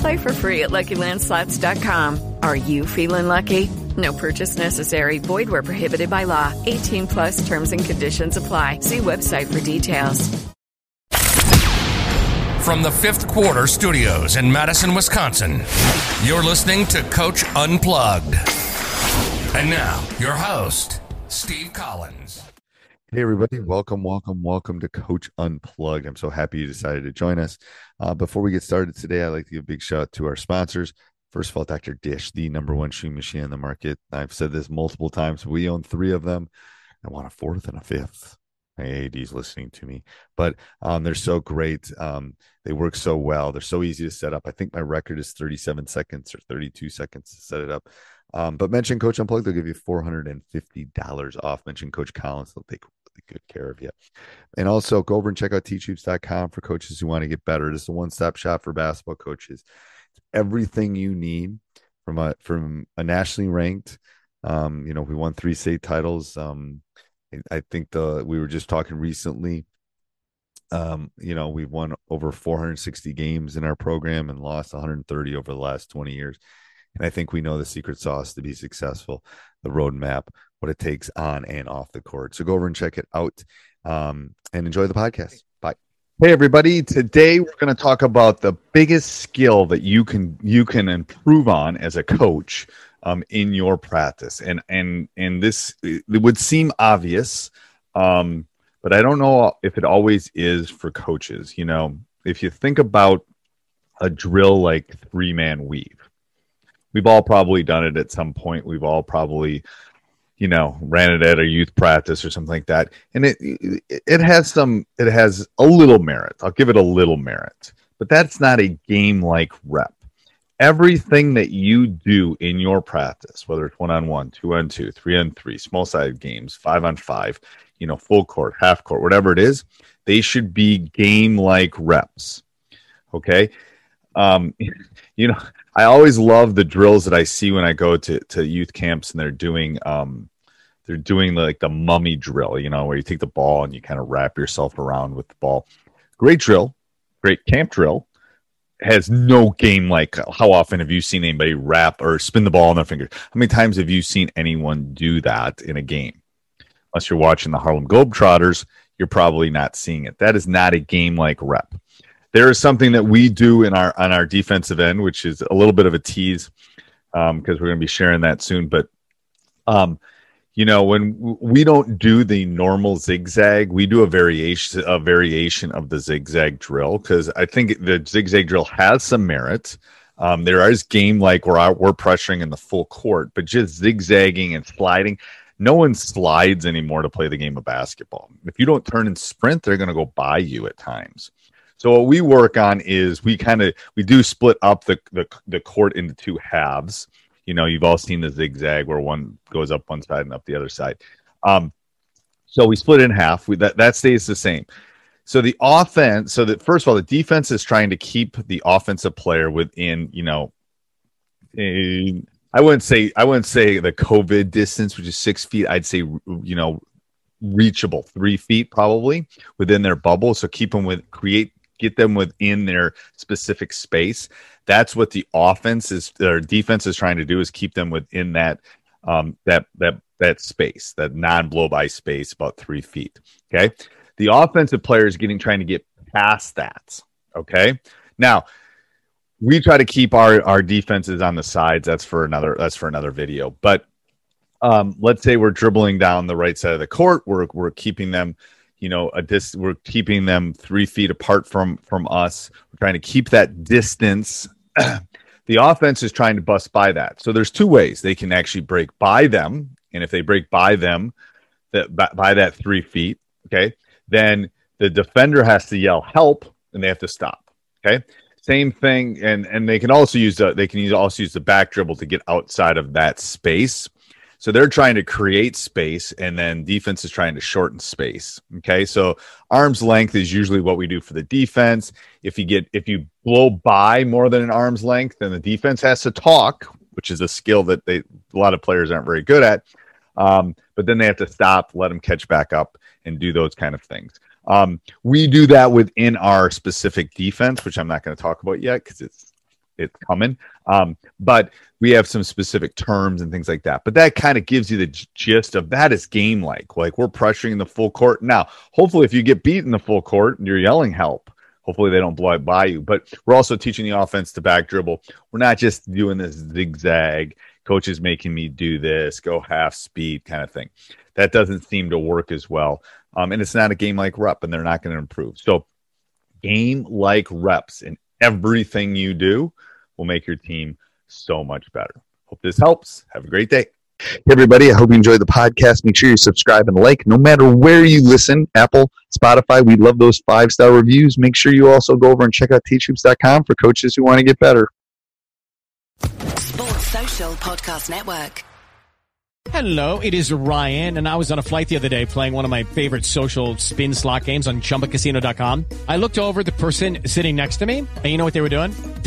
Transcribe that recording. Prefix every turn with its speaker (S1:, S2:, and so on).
S1: Play for free at LuckyLandSlots.com. Are you feeling lucky? No purchase necessary. Void where prohibited by law. 18 plus terms and conditions apply. See website for details.
S2: From the fifth quarter studios in Madison, Wisconsin, you're listening to Coach Unplugged. And now, your host, Steve Collins.
S3: Hey, everybody. Welcome, welcome, welcome to Coach Unplugged. I'm so happy you decided to join us. Uh, before we get started today, I'd like to give a big shout out to our sponsors. First of all, Dr. Dish, the number one shoe machine in the market. I've said this multiple times. We own three of them. I want a fourth and a fifth. My AD's listening to me, but um, they're so great. Um, they work so well. They're so easy to set up. I think my record is 37 seconds or 32 seconds to set it up. Um, but mention Coach Unplugged, they'll give you $450 off. Mention Coach Collins, they'll take good care of you. And also go over and check out teachhoops.com for coaches who want to get better. It's a one stop shop for basketball coaches. It's everything you need from a from a nationally ranked. Um, you know, we won three state titles. Um, I think the we were just talking recently. Um, you know, we've won over 460 games in our program and lost 130 over the last 20 years. And I think we know the secret sauce to be successful, the roadmap, what it takes on and off the court. So go over and check it out um, and enjoy the podcast. Bye. Hey everybody, today we're going to talk about the biggest skill that you can you can improve on as a coach um, in your practice. And and and this it would seem obvious, um, but I don't know if it always is for coaches. You know, if you think about a drill like three man weave, we've all probably done it at some point. We've all probably you know ran it at a youth practice or something like that. And it it has some it has a little merit. I'll give it a little merit but that's not a game like rep. Everything that you do in your practice whether it's one on one two on two three on three small sided games five on five you know full court half court whatever it is they should be game like reps. Okay um you know I always love the drills that I see when I go to, to youth camps and they're doing um they're doing like the mummy drill, you know, where you take the ball and you kind of wrap yourself around with the ball. Great drill, great camp drill. Has no game like how often have you seen anybody wrap or spin the ball on their fingers? How many times have you seen anyone do that in a game? Unless you're watching the Harlem Globetrotters, you're probably not seeing it. That is not a game like rep there is something that we do in our on our defensive end, which is a little bit of a tease because um, we're going to be sharing that soon. But um, you know, when we don't do the normal zigzag, we do a variation a variation of the zigzag drill because I think the zigzag drill has some merit. Um, there is game like where we're pressuring in the full court, but just zigzagging and sliding. No one slides anymore to play the game of basketball. If you don't turn and sprint, they're going to go by you at times. So what we work on is we kind of we do split up the, the the court into two halves. You know, you've all seen the zigzag where one goes up one side and up the other side. Um, so we split in half. We, that that stays the same. So the offense, so that first of all, the defense is trying to keep the offensive player within, you know, I wouldn't say I wouldn't say the COVID distance, which is six feet. I'd say you know reachable, three feet probably within their bubble. So keep them with create get them within their specific space. That's what the offense is or defense is trying to do is keep them within that um, that that that space, that non blow by space, about three feet. Okay, the offensive player is getting trying to get past that. Okay, now we try to keep our our defenses on the sides. That's for another that's for another video. But um, let's say we're dribbling down the right side of the court. We're we're keeping them, you know, a dis- We're keeping them three feet apart from from us. We're trying to keep that distance. the offense is trying to bust by that. So there's two ways they can actually break by them, and if they break by them, that by, by that three feet, okay, then the defender has to yell help, and they have to stop. Okay, same thing, and and they can also use the they can use, also use the back dribble to get outside of that space. So they're trying to create space, and then defense is trying to shorten space. Okay, so arm's length is usually what we do for the defense. If you get if you blow by more than an arm's length, then the defense has to talk, which is a skill that they a lot of players aren't very good at. Um, but then they have to stop, let them catch back up, and do those kind of things. Um, we do that within our specific defense, which I'm not going to talk about yet because it's it's coming. Um, but we have some specific terms and things like that. But that kind of gives you the gist of that is game like. Like we're pressuring the full court. Now, hopefully, if you get beat in the full court and you're yelling help, hopefully they don't blow it by you. But we're also teaching the offense to back dribble. We're not just doing this zigzag. Coach is making me do this, go half speed kind of thing. That doesn't seem to work as well. Um, and it's not a game like rep, and they're not going to improve. So, game like reps in everything you do will make your team so much better. Hope this helps. Have a great day.
S4: Hey, everybody. I hope you enjoyed the podcast. Make sure you subscribe and like no matter where you listen Apple, Spotify. We love those five star reviews. Make sure you also go over and check out teachhoops.com for coaches who want to get better.
S5: Sports Social Podcast Network.
S6: Hello, it is Ryan, and I was on a flight the other day playing one of my favorite social spin slot games on chumbacasino.com. I looked over the person sitting next to me, and you know what they were doing?